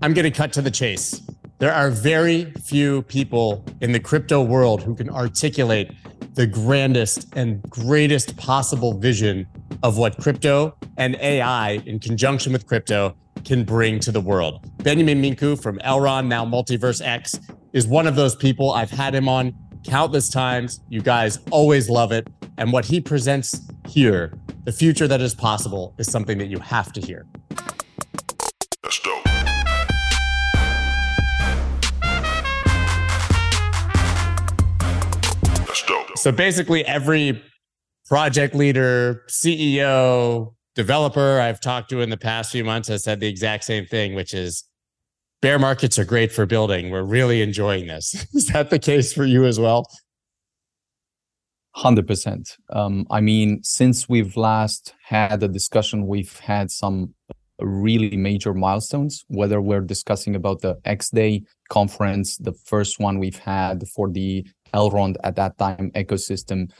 I'm going to cut to the chase. There are very few people in the crypto world who can articulate the grandest and greatest possible vision of what crypto and AI in conjunction with crypto can bring to the world. Benjamin Mincu from Elrond, now MultiversX, is one of those people. I've had him on countless times. You guys always love it. And what he presents here, the future that is possible, is something that you have to hear. So basically, every project leader, CEO, developer I've talked to in the past few months has said the exact same thing, which is bear markets are great for building. We're really enjoying this. is that the case for you as well? 100%. Um, I mean, since we've last had a discussion, we've had some really major milestones, whether we're discussing about the X Day conference, the first one we've had for the Elrond at that time ecosystem,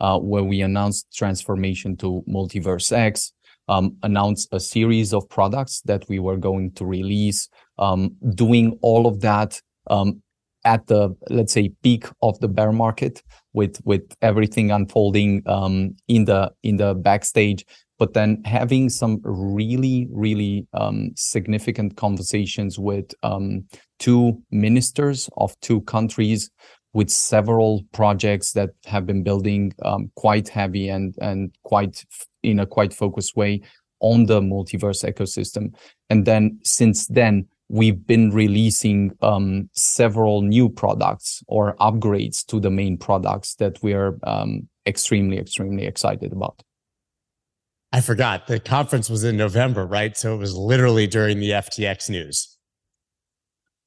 uh, where we announced transformation to MultiversX, um, announced a series of products that we were going to release, um, doing all of that um, at the let's say peak of the bear market with with everything unfolding um, in the in the backstage. But then having some really really um, significant conversations with um, two ministers of two countries with several projects that have been building um, quite heavy and and quite in a quite focused way on the multiverse ecosystem and then since then we've been releasing um, several new products or upgrades to the main products that we are um, extremely extremely excited about I forgot the conference was in November, right? So it was literally during the FTX news.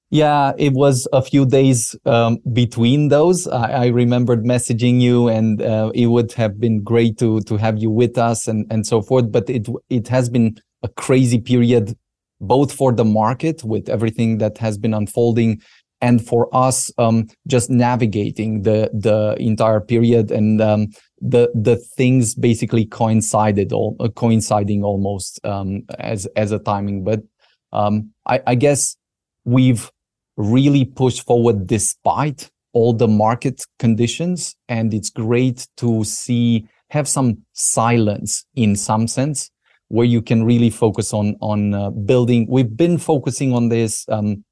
Yeah, it was a few days um, between those. I, I, remembered messaging you, and uh, it would have been great to to have you with us and and so forth. But it it has been a crazy period, both for the market with everything that has been unfolding, and for us um, just navigating the the entire period and um, the the things basically coincided all uh, coinciding almost um, as as a timing but um, I, I, guess we've really pushed forward despite all the market conditions. And it's great to see have some silence in some sense where you can really focus on on uh, building. We've been focusing on this um,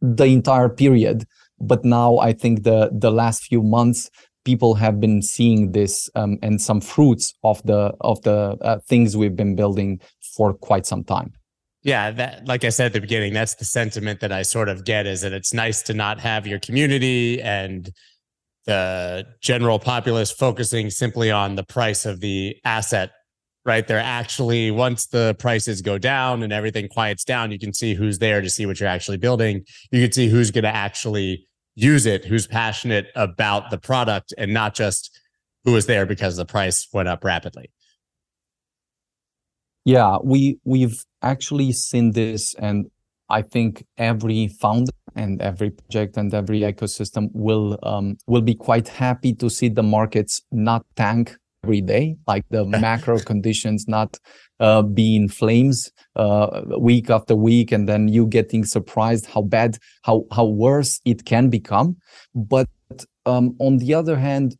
the entire period but now i think the the last few months people have been seeing this um, and some fruits of the of the uh, things we've been building for quite some time yeah that like i said at the beginning that's the sentiment that i sort of get is that it's nice to not have your community and the general populace focusing simply on the price of the asset right? They're actually, once the prices go down and everything quiets down, you can see who's there to see what you're actually building. You can see who's going to actually use it, who's passionate about the product and not just who was there because the price went up rapidly. Yeah, we we've actually seen this and I think every founder and every project and every ecosystem will um, will be quite happy to see the markets not tank every day, like the macro conditions not uh, be in flames uh, week after week, and then you getting surprised how bad, how how worse it can become. But um, on the other hand,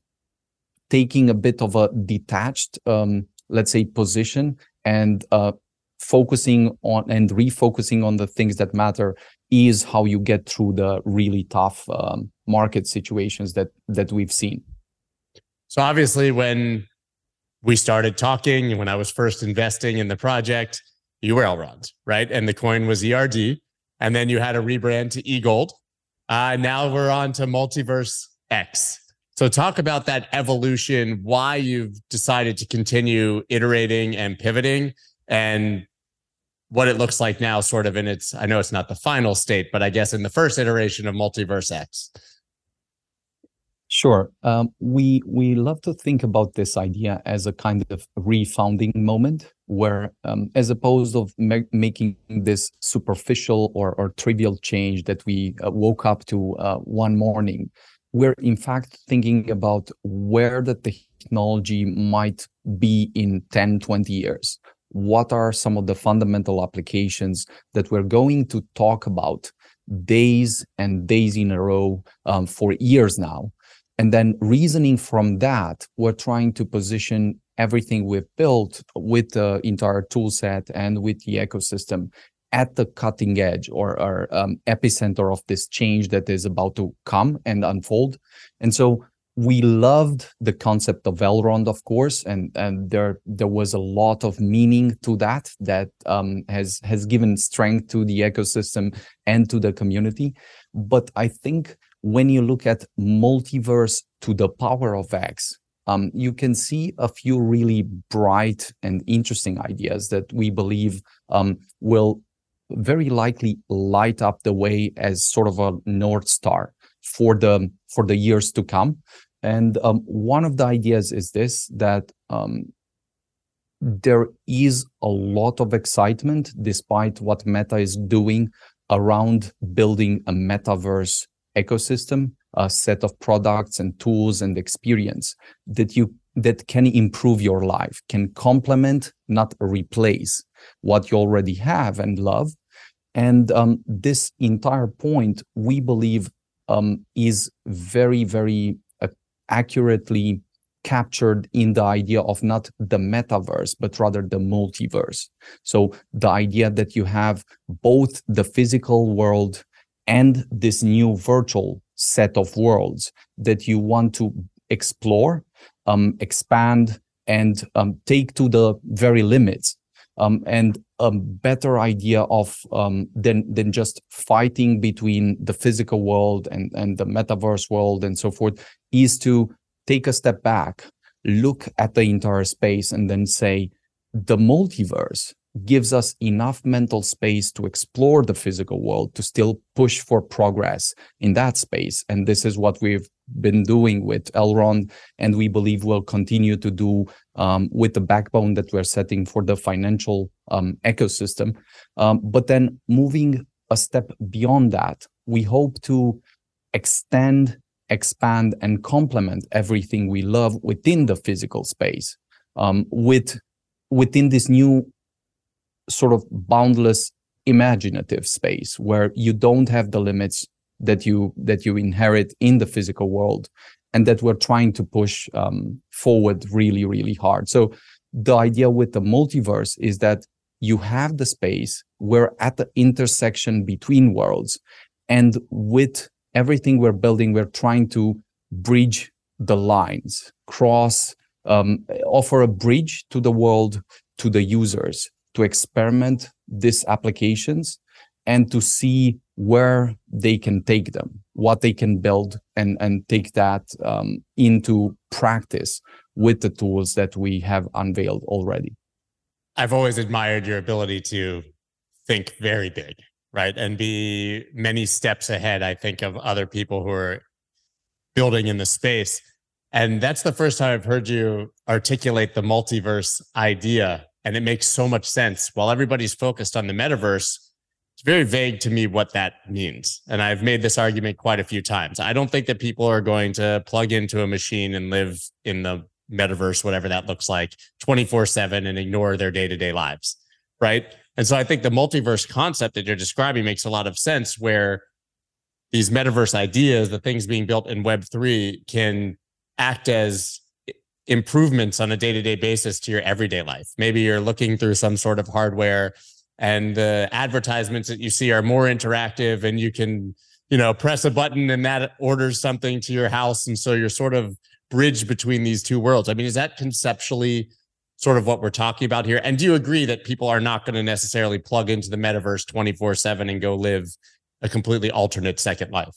taking a bit of a detached, um, let's say, position and uh, focusing on and refocusing on the things that matter is how you get through the really tough um, market situations that that we've seen. So obviously, when we started talking when I was first investing in the project, you were Elrond, right? And the coin was ERD. And then you had a rebrand to eGold. Uh, now we're on to Multiverse X. So talk about that evolution, why you've decided to continue iterating and pivoting and what it looks like now, sort of in its, I know it's not the final state, but I guess in the first iteration of MultiversX. Sure. Um, we we love to think about this idea as a kind of refounding moment, where um, as opposed of ma- making this superficial or, or trivial change that we uh, woke up to uh, one morning, we're in fact thinking about where the technology might be in 10, 20 years. What are some of the fundamental applications that we're going to talk about days and days in a row um, for years now. And then reasoning from that, we're trying to position everything we've built with the entire tool set and with the ecosystem at the cutting edge or, or um, epicenter of this change that is about to come and unfold. And so we loved the concept of Elrond, of course, and and there there was a lot of meaning to that that um, has has given strength to the ecosystem and to the community. But I think when you look at multiverse to the power of X, um, you can see a few really bright and interesting ideas that we believe um, will very likely light up the way as sort of a north star for the for the years to come and um, one of the ideas is this that um, there is a lot of excitement despite what Meta is doing around building a metaverse ecosystem, a set of products and tools and experience that you that can improve your life, can complement, not replace what you already have and love. And um, this entire point, we believe, um, is very, very accurately captured in the idea of not the metaverse, but rather the multiverse. So the idea that you have both the physical world and this new virtual set of worlds that you want to explore, um, expand, and um, take to the very limits. Um, and a better idea of um, than than just fighting between the physical world and and the metaverse world and so forth is to take a step back, look at the entire space, and then say the multiverse gives us enough mental space to explore the physical world, to still push for progress in that space. And this is what we've been doing with Elrond, and we believe we'll continue to do with the backbone that we're setting for the financial um, ecosystem. Um, but then moving a step beyond that, we hope to extend expand and complement everything we love within the physical space um, with within this new sort of boundless imaginative space where you don't have the limits that you that you inherit in the physical world and that we're trying to push um, forward really really hard. So the idea with the multiverse is that you have the space we're at the intersection between worlds and with everything we're building, we're trying to bridge the lines, cross, um, offer a bridge to the world, to the users, to experiment these applications and to see where they can take them, what they can build, and and take that um, into practice with the tools that we have unveiled already. I've always admired your ability to think very big right? And be many steps ahead, I think, of other people who are building in the space. And that's the first time I've heard you articulate the multiverse idea. And it makes so much sense. While everybody's focused on the metaverse, it's very vague to me what that means. And I've made this argument quite a few times. I don't think that people are going to plug into a machine and live in the metaverse, whatever that looks like, 24 7 and ignore their day to day lives. Right. And so I think the multiverse concept that you're describing makes a lot of sense where these metaverse ideas, the things being built in Web3 can act as improvements on a day to day basis to your everyday life. Maybe you're looking through some sort of hardware and the advertisements that you see are more interactive and you can, you know, press a button and that orders something to your house. And so you're sort of bridged between these two worlds. I mean, is that conceptually sort of what we're talking about here? And do you agree that people are not going to necessarily plug into the metaverse 24 7 and go live a completely alternate second life?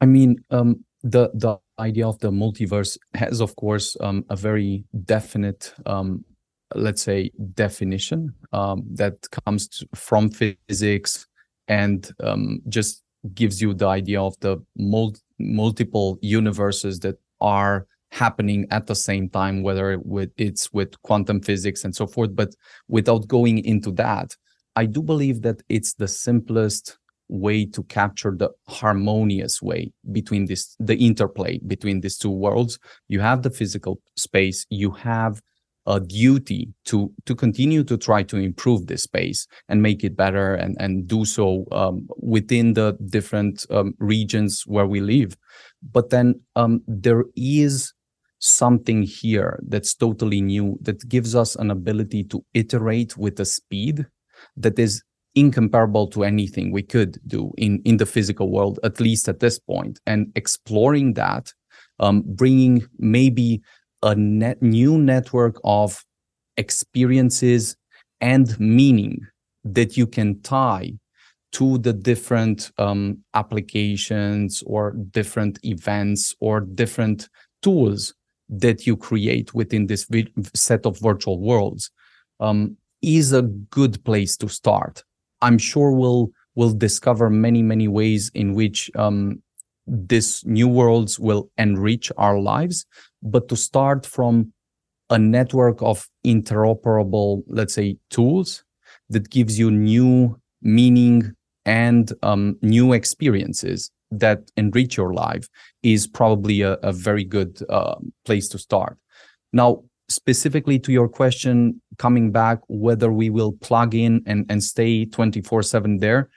I mean, um, the the idea of the multiverse has, of course, um, a very definite, um, let's say, definition um, that comes to, from physics and um, just gives you the idea of the mul- multiple universes that are happening at the same time, whether with, it's with quantum physics and so forth. But without going into that, I do believe that it's the simplest way to capture the harmonious way between this, the interplay between these two worlds. You have the physical space, you have a duty to to continue to try to improve this space and make it better and and do so um, within the different um, regions where we live. But then um, there is something here that's totally new that gives us an ability to iterate with a speed that is incomparable to anything we could do in in the physical world at least at this point. And exploring that um, bringing maybe a net new network of experiences and meaning that you can tie to the different um, applications or different events or different tools that you create within this vi- set of virtual worlds um, is a good place to start. I'm sure we'll we'll discover many many ways in which um, this new worlds will enrich our lives, but to start from a network of interoperable, let's say, tools that gives you new meaning and um, new experiences that enrich your life is probably a, a very good uh, place to start. Now, specifically to your question, coming back, whether we will plug in and, and stay 24 7 there,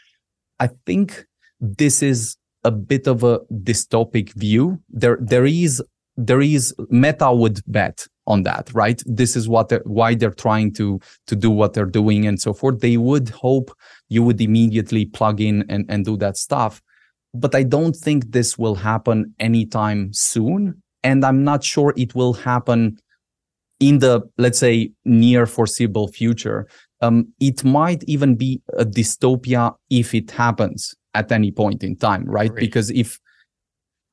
I think this is a bit of a dystopic view. There, there is, there is Meta would bet on that, right? This is what they're, why they're trying to to do what they're doing and so forth. They would hope you would immediately plug in and, and do that stuff but I don't think this will happen anytime soon. And I'm not sure it will happen in the, let's say, near foreseeable future. Um, it might even be a dystopia if it happens at any point in time, right? Great. Because if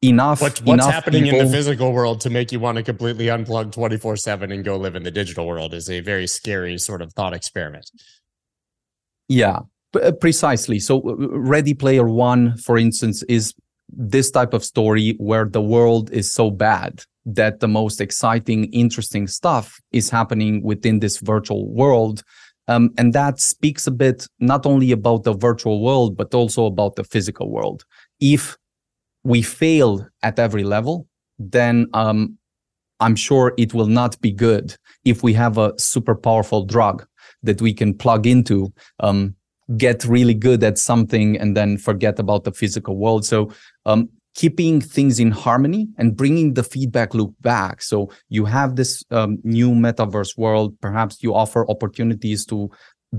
enough, What, what's enough happening people, in the physical world to make you want to completely unplug 24 7 and go live in the digital world is a very scary sort of thought experiment. Yeah, uh, precisely. So, uh, Ready Player One, for instance, is this type of story where the world is so bad that the most exciting, interesting stuff is happening within this virtual world. Um, and that speaks a bit not only about the virtual world, but also about the physical world. If we fail at every level, then um, I'm sure it will not be good if we have a super powerful drug that we can plug into um, get really good at something and then forget about the physical world. So, um, keeping things in harmony and bringing the feedback loop back. So you have this um, new metaverse world. Perhaps you offer opportunities to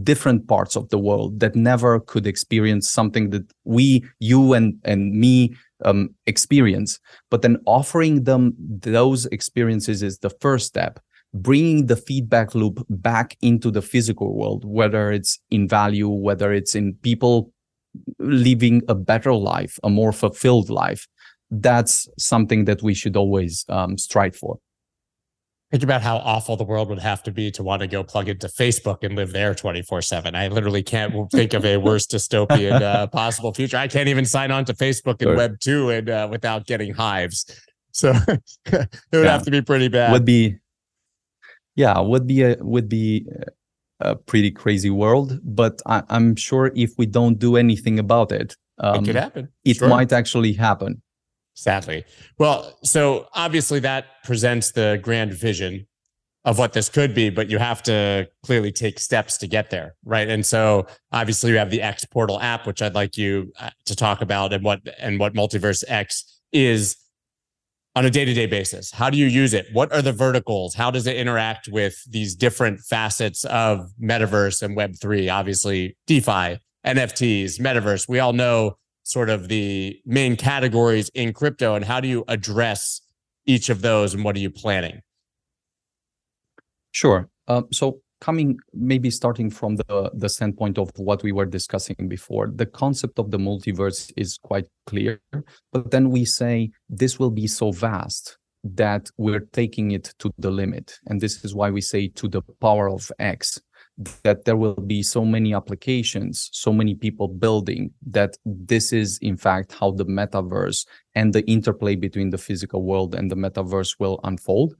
different parts of the world that never could experience something that we, you and, and me um, experience. But then offering them those experiences is the first step bringing the feedback loop back into the physical world, whether it's in value, whether it's in people living a better life, a more fulfilled life. That's something that we should always um, strive for. Think about how awful the world would have to be to want to go plug into Facebook and live there 24 7. I literally can't think of a worse dystopian uh, possible future. I can't even sign on to Facebook and Sure. Web 2 and, uh, without getting hives. So it would Yeah. have to be pretty bad. Would be, yeah, would be a would be a pretty crazy world. But I, I'm sure if we don't do anything about it, it um, could happen. it Sure. might actually happen. sadly. Well, so obviously that presents the grand vision of what this could be, but you have to clearly take steps to get there, right? And so obviously you have the X Portal app, which I'd like you uh, to talk about and what and what MultiversX is on a day-to-day basis. How do you use it? What are the verticals? How does it interact with these different facets of metaverse and web3? Obviously, DeFi, NFTs, metaverse. We all know sort of the main categories in crypto and how do you address each of those and what are you planning? Sure. Um, so coming maybe starting from the the standpoint of what we were discussing before, the concept of the multiverse is quite clear. But then we say this will be so vast that we're taking it to the limit, and this is why we say to the power of X. That there will be so many applications, so many people building that this is in fact how the metaverse and the interplay between the physical world and the metaverse will unfold.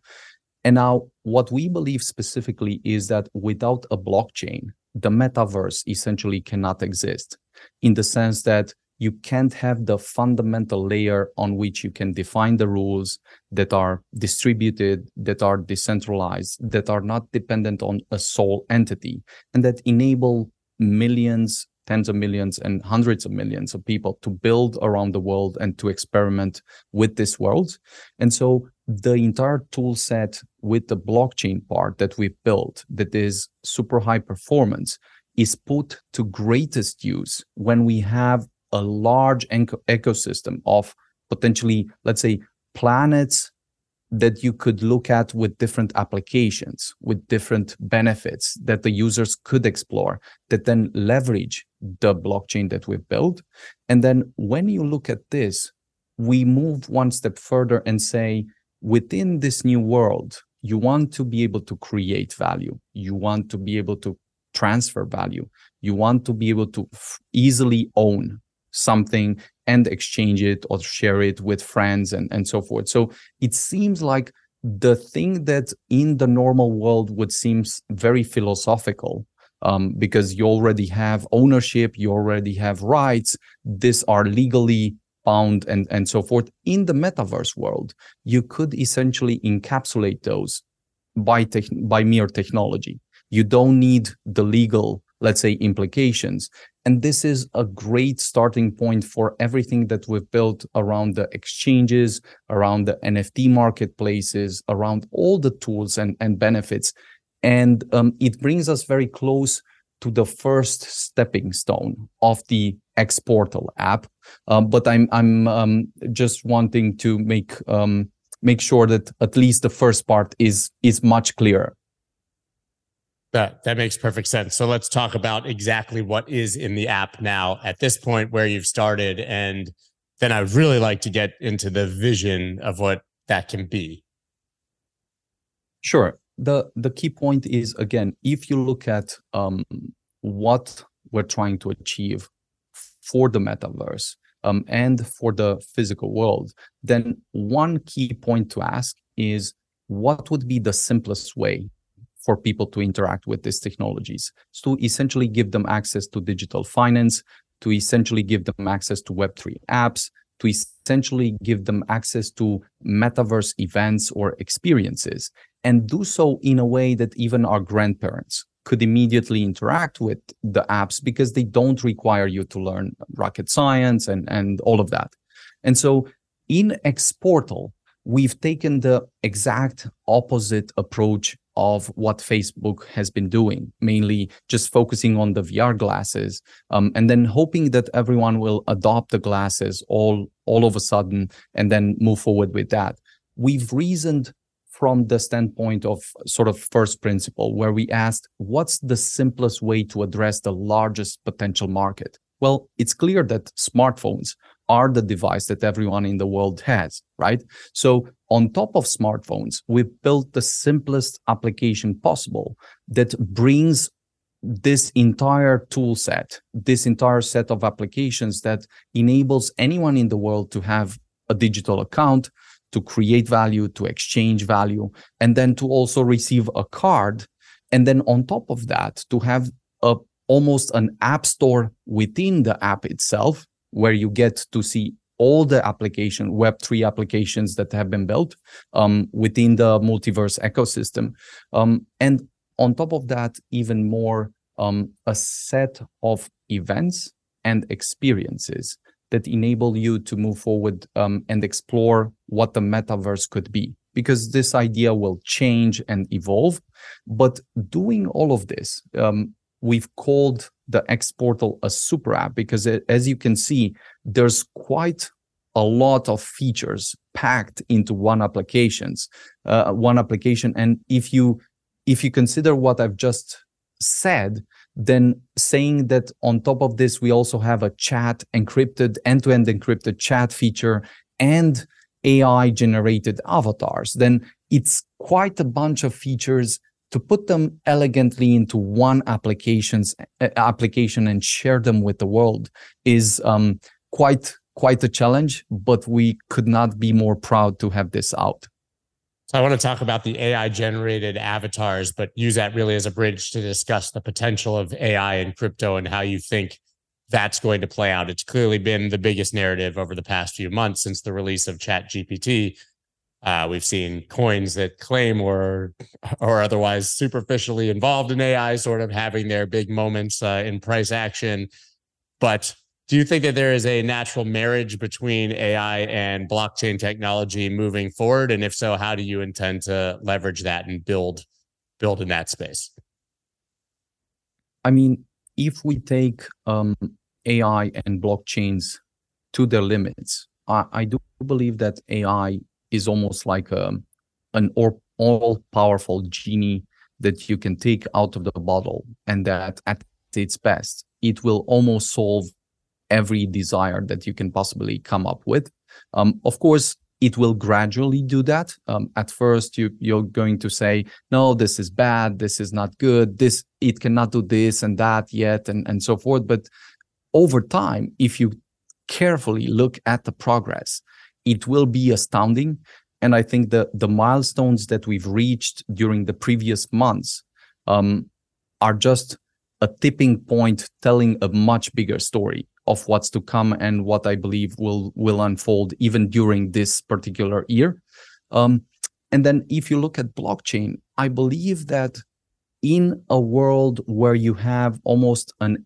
And now, what we believe specifically is that without a blockchain, the metaverse essentially cannot exist in the sense that you can't have the fundamental layer on which you can define the rules that are distributed, that are decentralized, that are not dependent on a sole entity, and that enable millions, tens of millions, and hundreds of millions of people to build around the world and to experiment with this world. And so the entire tool set with the blockchain part that we've built that is super high performance is put to greatest use when we have a large ecosystem of potentially, let's say, planets that you could look at with different applications, with different benefits that the users could explore, that then leverage the blockchain that we've built. And then when you look at this, we move one step further and say, within this new world, you want to be able to create value. You want to be able to transfer value. You want to be able to f- easily own something and exchange it or share it with friends and, and so forth. So it seems like the thing that in the normal world would seem very philosophical um, because you already have ownership, you already have rights. These are legally bound and, and so forth. In the metaverse world, you could essentially encapsulate those by, te- by mere technology. You don't need the legal let's say implications. And this is a great starting point for everything that we've built around the exchanges around the nft marketplaces around all the tools and, and benefits. And um, it brings us very close to the first stepping stone of the X-Portal app. Um, but i'm i'm um, just wanting to make um, make sure that at least the first part is is much clearer that that makes perfect sense. So let's talk about exactly what is in the app now at this point where you've started and then I'd really like to get into the vision of what that can be. Sure. The the key point is again, if you look at um, what we're trying to achieve for the metaverse um, and for the physical world, then one key point to ask is what would be the simplest way for people to interact with these technologies. To essentially give them access to digital finance, to essentially give them access to Web3 apps, to essentially give them access to metaverse events or experiences, and do so in a way that even our grandparents could immediately interact with the apps because they don't require you to learn rocket science and, and all of that. And so in X-Portal, we've taken the exact opposite approach of what Facebook has been doing, mainly just focusing on the VR glasses, um, and then hoping that everyone will adopt the glasses all all of a sudden, and then move forward with that. We've reasoned from the standpoint of sort of first principle, where we asked, what's the simplest way to address the largest potential market? Well, it's clear that smartphones are the device that everyone in the world has, right? So on top of smartphones, we've built the simplest application possible that brings this entire tool set, this entire set of applications that enables anyone in the world to have a digital account, to create value, to exchange value, and then to also receive a card. And then on top of that, to have a almost an app store within the app itself where you get to see all the application web3 applications that have been built um, within the multiverse ecosystem. Um, and on top of that even more um, a set of events and experiences that enable you to move forward um, and explore what the metaverse could be. Because this idea will change and evolve but doing all of this um, we've called the X-Portal a super app because it, as you can see, there's quite a lot of features packed into one applications, uh, one application. And if you if you consider what I've just said, then saying that on top of this we also have a chat encrypted end-to-end encrypted chat feature and AI generated avatars, then it's quite a bunch of features to put them elegantly into one applications application and share them with the world is um, quite quite a challenge but we could not be more proud to have this out so i want to talk about the ai generated avatars but use that really as a bridge to discuss the potential of ai and crypto and how you think that's going to play out. It's clearly been the biggest narrative over the past few months since the release of ChatGPT. Uh, we've seen coins that claim or or otherwise superficially involved in AI sort of having their big moments uh, in price action. But do you think that there is a natural marriage between AI and blockchain technology moving forward? And if so, how do you intend to leverage that and build build in that space? I mean, if we take um, AI and blockchains to their limits, I, I, do believe that AI is almost like a, um, an all powerful genie that you can take out of the bottle, and that at its best, it will almost solve every desire that you can possibly come up with. Um, of course, it will gradually do that. Um, at first, you you're going to say, "No, this is bad. This is not good. This it cannot do this and that yet, and and so forth." But over time, if you carefully look at the progress, it will be astounding. And I think the the milestones that we've reached during the previous months um, are just a tipping point, telling a much bigger story of what's to come and what I believe will will unfold even during this particular year. Um, and then if you look at blockchain, I believe that in a world where you have almost an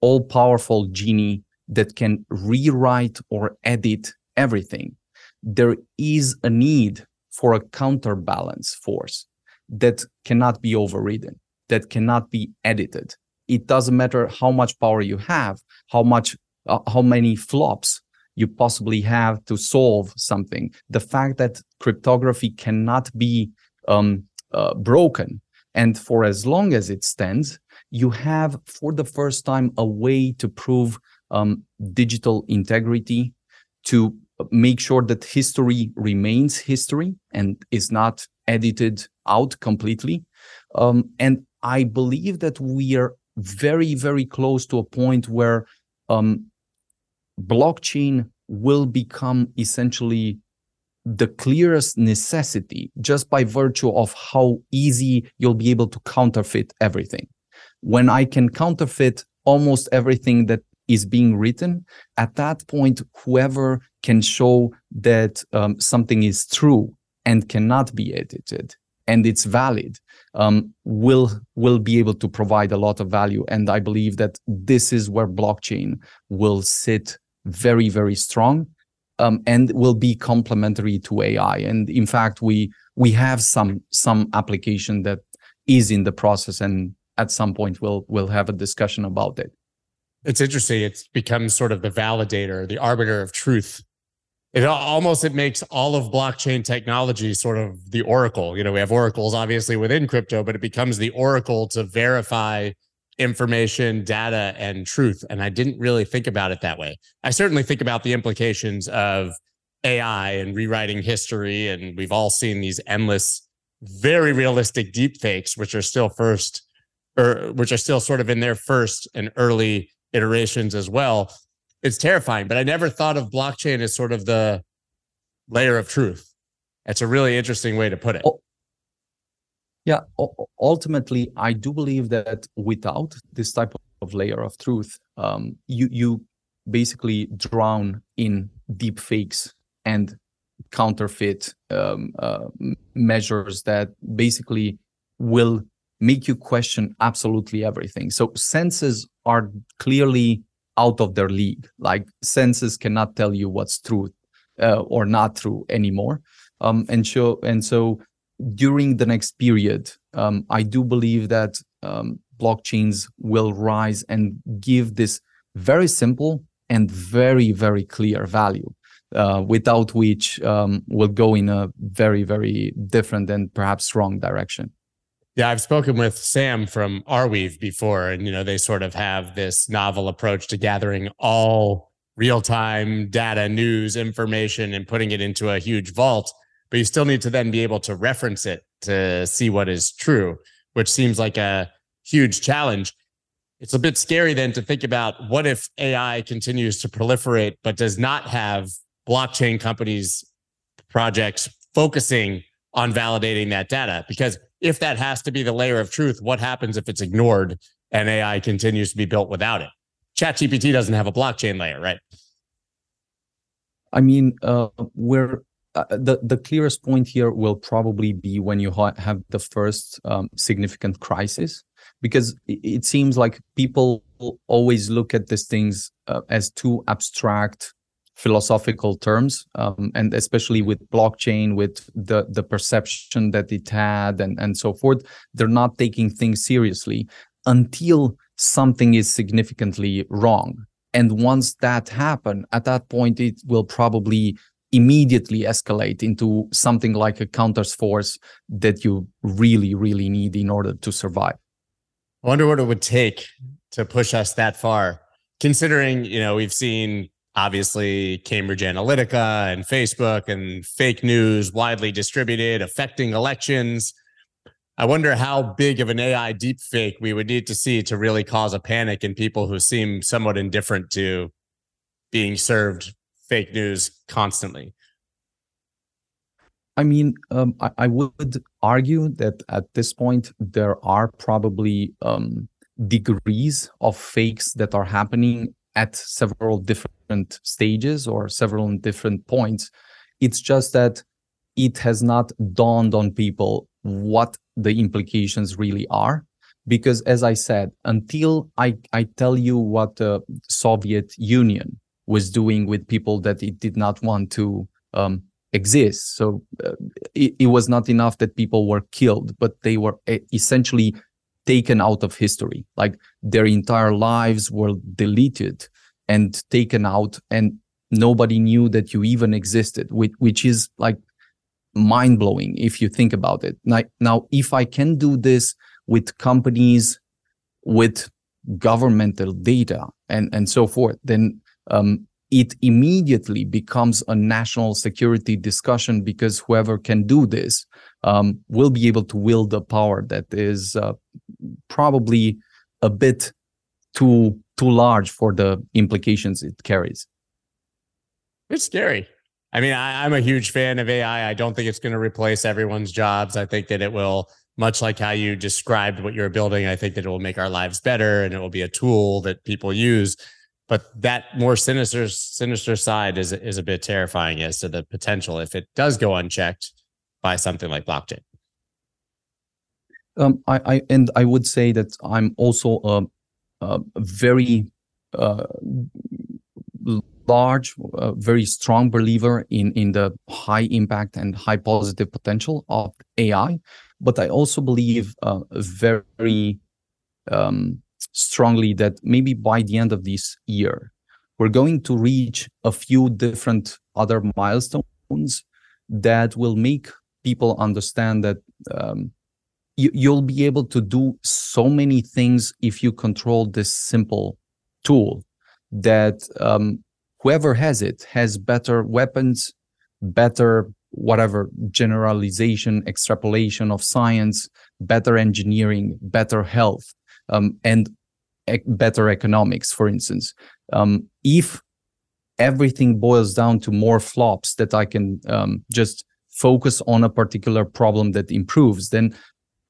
all powerful genie that can rewrite or edit everything, there is a need for a counterbalance force that cannot be overridden, that cannot be edited, it doesn't matter how much power you have, how much, uh, how many flops you possibly have to solve something. The fact that cryptography cannot be um, uh, broken, and for as long as it stands, you have for the first time a way to prove um, digital integrity, to make sure that history remains history and is not edited out completely. Um, and I believe that we are very, very close to a point where um, blockchain will become essentially the clearest necessity just by virtue of how easy you'll be able to counterfeit everything. When I can counterfeit almost everything that is being written, at that point, whoever can show that um, something is true and cannot be edited and it's valid um, will will be able to provide a lot of value. And I believe that this is where blockchain will sit very very strong um, and will be complementary to AI. And in fact, we we have some some application that is in the process, and at some point we'll we'll have a discussion about it. It's interesting. It's become sort of the validator, the arbiter of truth it almost it makes all of blockchain technology sort of the oracle you know we have oracles obviously within crypto but it becomes the oracle to verify information data and truth and i didn't really think about it that way i certainly think about the implications of ai and rewriting history and we've all seen these endless very realistic deep fakes which are still first or which are still sort of in their first and early iterations as well it's terrifying. But I never thought of blockchain as sort of the layer of truth. It's a really interesting way to put it. Yeah, ultimately, I do believe that without this type of layer of truth, um, you you basically drown in deep fakes and counterfeit um, uh, measures that basically will make you question absolutely everything. So senses are clearly out of their league. Like senses cannot tell you what's true uh, or not true anymore. Um, and so and so during the next period, um, I do believe that um, blockchains will rise and give this very simple and very very clear value. Uh, without which um, will go in a very very different and perhaps wrong direction. Yeah, I've spoken with Sam from Arweave before, and you know they sort of have this novel approach to gathering all real-time data, news, information, and putting it into a huge vault. But you still need to then be able to reference it to see what is true, which seems like a huge challenge. It's a bit scary then to think about what if AI continues to proliferate, but does not have blockchain companies projects focusing on validating that data because if that has to be the layer of truth, what happens if it's ignored and AI continues to be built without it? ChatGPT doesn't have a blockchain layer, right? I mean, uh, we're uh, the the clearest point here will probably be when you ha- have the first um, significant crisis, because it, it, seems like people always look at these things uh, as too abstract philosophical terms, um, and especially with blockchain, with the the perception that it had, and and so forth. They're not taking things seriously until something is significantly wrong and once that happen, at that point, it will probably immediately escalate into something like a counters force that you really, really need in order to survive. I wonder what it would take to push us that far, considering, you know, we've seen obviously Cambridge Analytica and Facebook and fake news widely distributed affecting elections. I wonder how big of an AI deepfake we would need to see to really cause a panic in people who seem somewhat indifferent to being served fake news constantly. I mean, um, I, I, would argue that at this point there are probably um, degrees of fakes that are happening at several different stages or several different points. It's just that it has not dawned on people what the implications really are because as i said until i i tell you what the soviet union was doing with people that it did not want to um, exist so uh, it, it, was not enough that people were killed but they were essentially taken out of history like their entire lives were deleted and taken out and nobody knew that you even existed which, which is like mind blowing if you think about it. Now, now, if I can do this with companies, with governmental data and, and so forth, then um, it immediately becomes a national security discussion because whoever can do this um, will be able to wield the power that is uh, probably a bit too too large for the implications it carries. It's scary. I mean, I, am a huge fan of AI. I don't think it's going to replace everyone's jobs. I think that it will, much like how you described what you're building, I think that it will make our lives better and it will be a tool that people use. But that more sinister, sinister side is is a bit terrifying as to the potential if it does go unchecked by something like blockchain. Um, I, I and I would say that I'm also a, a very uh, large, uh, very strong believer in in the high impact and high positive potential of AI, but I also believe uh, very um, strongly that maybe by the end of this year, we're going to reach a few different other milestones that will make people understand that um, you, you'll be able to do so many things if you control this simple tool that um, whoever has it has better weapons, better whatever generalization, extrapolation of science, better engineering, better health, um, and e- better economics, for instance. Um, if everything boils down to more flops that I can um, just focus on a particular problem that improves, then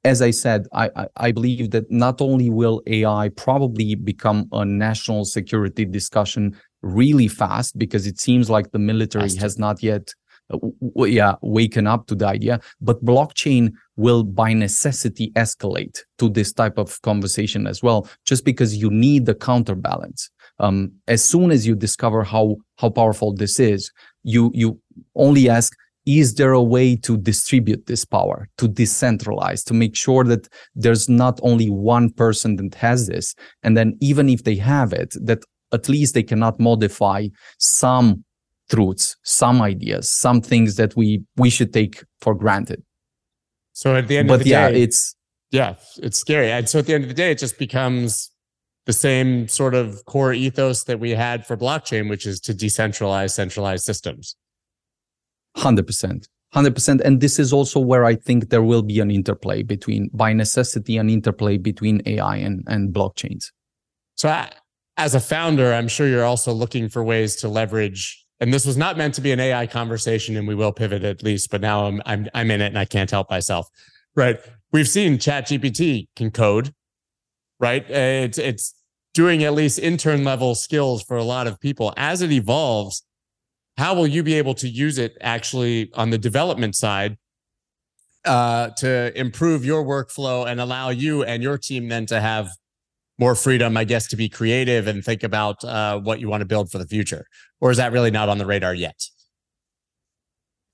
as I said, I, I, I, believe that not only will AI probably become a national security discussion really fast because it seems like the military has not yet yeah waken up to the idea but blockchain will by necessity escalate to this type of conversation as well just because you need the counterbalance. Um, as soon as you discover how how powerful this is you you only ask is there a way to distribute this power to decentralize to make sure that there's not only one person that has this? And then even if they have it that at least they cannot modify some truths, some ideas, some things that we we should take for granted. So at the end but of the yeah, day, it's yeah, it's scary. And so at the end of the day, it just becomes the same sort of core ethos that we had for blockchain, which is to decentralize centralized systems. Hundred percent. 100% and this is also where i think there will be an interplay between by necessity an interplay between ai and, and blockchains so I, as a founder, I'm sure you're also looking for ways to leverage. And this was not meant to be an AI conversation, and we will pivot at least. But now I'm I'm I'm in it, and I can't help myself. Right? We've seen ChatGPT can code. Right? It's it's doing at least intern level skills for a lot of people. As it evolves, how will you be able to use it actually on the development side uh, to improve your workflow and allow you and your team then to have more freedom, I guess, to be creative and think about uh, what you want to build for the future? Or is that really not on the radar yet?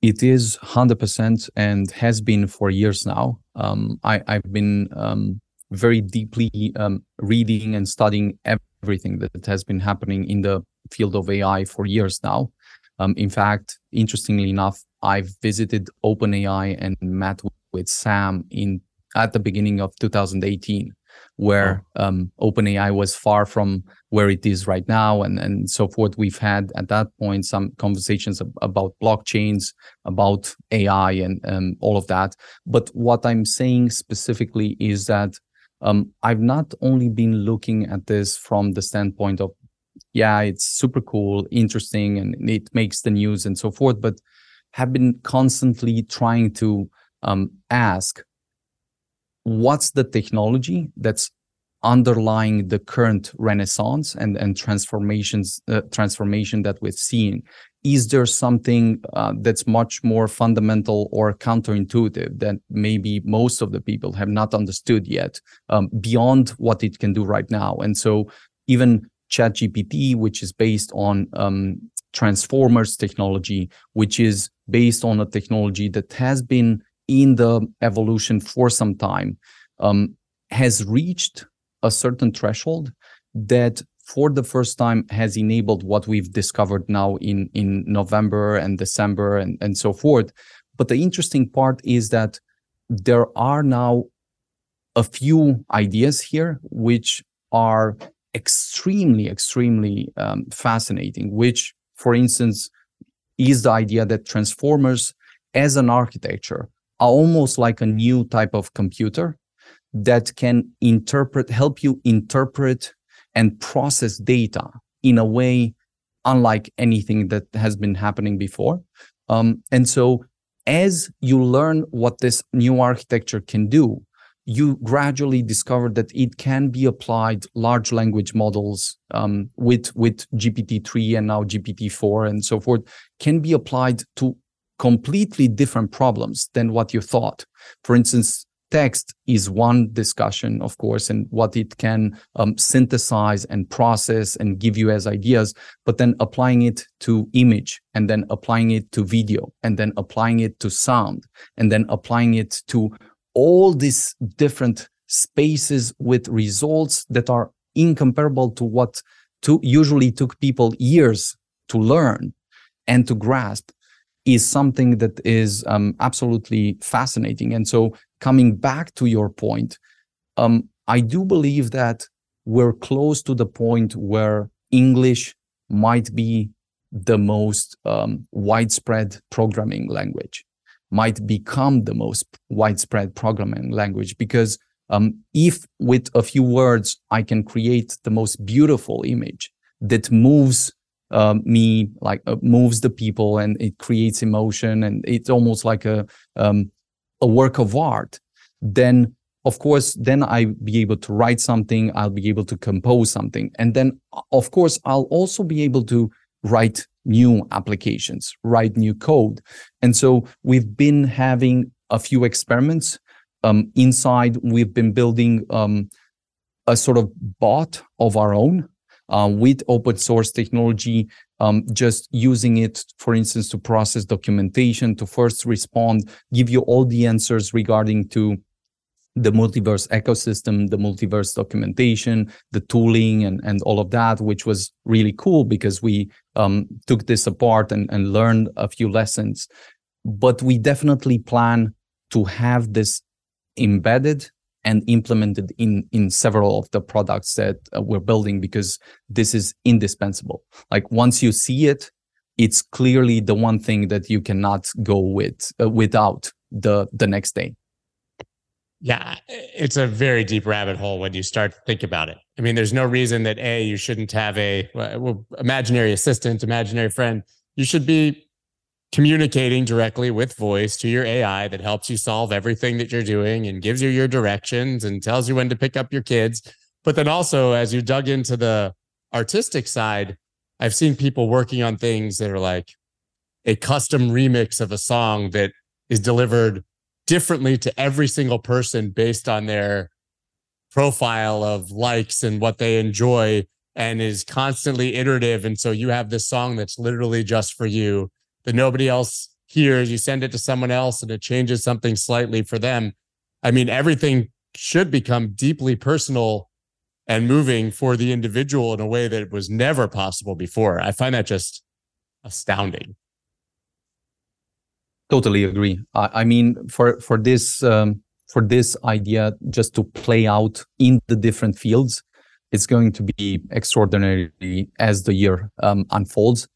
It is 100% and has been for years now. Um, I, have been um, very deeply um, reading and studying everything that has been happening in the field of AI for years now. Um, in fact, interestingly enough, I've visited OpenAI and met with Sam in at the beginning of 2018, where um, OpenAI was far from where it is right now, and and so forth. We've had at that point some conversations about blockchains, about AI, and um, all of that. But what I'm saying specifically is that um, I've not only been looking at this from the standpoint of, yeah, it's super cool, interesting, and it makes the news and so forth, but have been constantly trying to um, ask, what's the technology that's underlying the current renaissance and, and transformations uh, transformation that we're seeing? Is there something uh, that's much more fundamental or counterintuitive that maybe most of the people have not understood yet um, beyond what it can do right now? And so even ChatGPT, which is based on um, transformers technology which is based on a technology that has been in the evolution for some time um, has reached a certain threshold that for the first time has enabled what we've discovered now in in November and December and and so forth. But the interesting part is that there are now a few ideas here which are extremely extremely um, fascinating. Which, for instance, is the idea that transformers as an architecture almost like a new type of computer that can interpret, help you interpret and process data in a way unlike anything that has been happening before. Um, and so, as you learn what this new architecture can do, you gradually discover that it can be applied large language models um, with with GPT-3 and now GPT-4 and so forth can be applied to completely different problems than what you thought. For instance, text is one discussion, of course, and what it can um, synthesize and process and give you as ideas, but then applying it to image and then applying it to video and then applying it to sound and then applying it to all these different spaces with results that are incomparable to what to usually took people years to learn and to grasp is something that is um, absolutely fascinating. And so coming back to your point, um, I do believe that we're close to the point where English might be the most um, widespread programming language, might become the most widespread programming language because um, if with a few words I can create the most beautiful image that moves uh, me, like uh, moves the people, and it creates emotion, and it's almost like a um, a work of art, then of course, then i'll be able to write something, I'll be able to compose something. And then of course, I'll also be able to write new applications, write new code. And so we've been having a few experiments. Um, inside, we've been building um, a sort of bot of our own uh, with open source technology um, just using it, for instance, to process documentation, to first respond, give you all the answers regarding to the MultiversX ecosystem, the MultiversX documentation, the tooling, and, and all of that, which was really cool because we um, took this apart and, and learned a few lessons. But we definitely plan to have this embedded and implemented in in several of the products that uh, we're building because this is indispensable. Like once you see it it's clearly the one thing that you cannot go with uh, without the the next day. Yeah it's a very deep rabbit hole when you start to think about it. I mean there's no reason that a you shouldn't have a well, imaginary assistant imaginary friend. You should be communicating directly with voice to your AI that helps you solve everything that you're doing and gives you your directions and tells you when to pick up your kids. But then also, as you dug into the artistic side, I've seen people working on things that are like a custom remix of a song that is delivered differently to every single person based on their profile of likes and what they enjoy and is constantly iterative. And so you have this song that's literally just for you that nobody else hears. You send it to someone else and it changes something slightly for them. I mean, everything should become deeply personal and moving for the individual in a way that was never possible before. I find that just astounding. Totally agree. I, I mean, for for this um, for this idea just to play out in the different fields, it's going to be extraordinary as the year um, unfolds.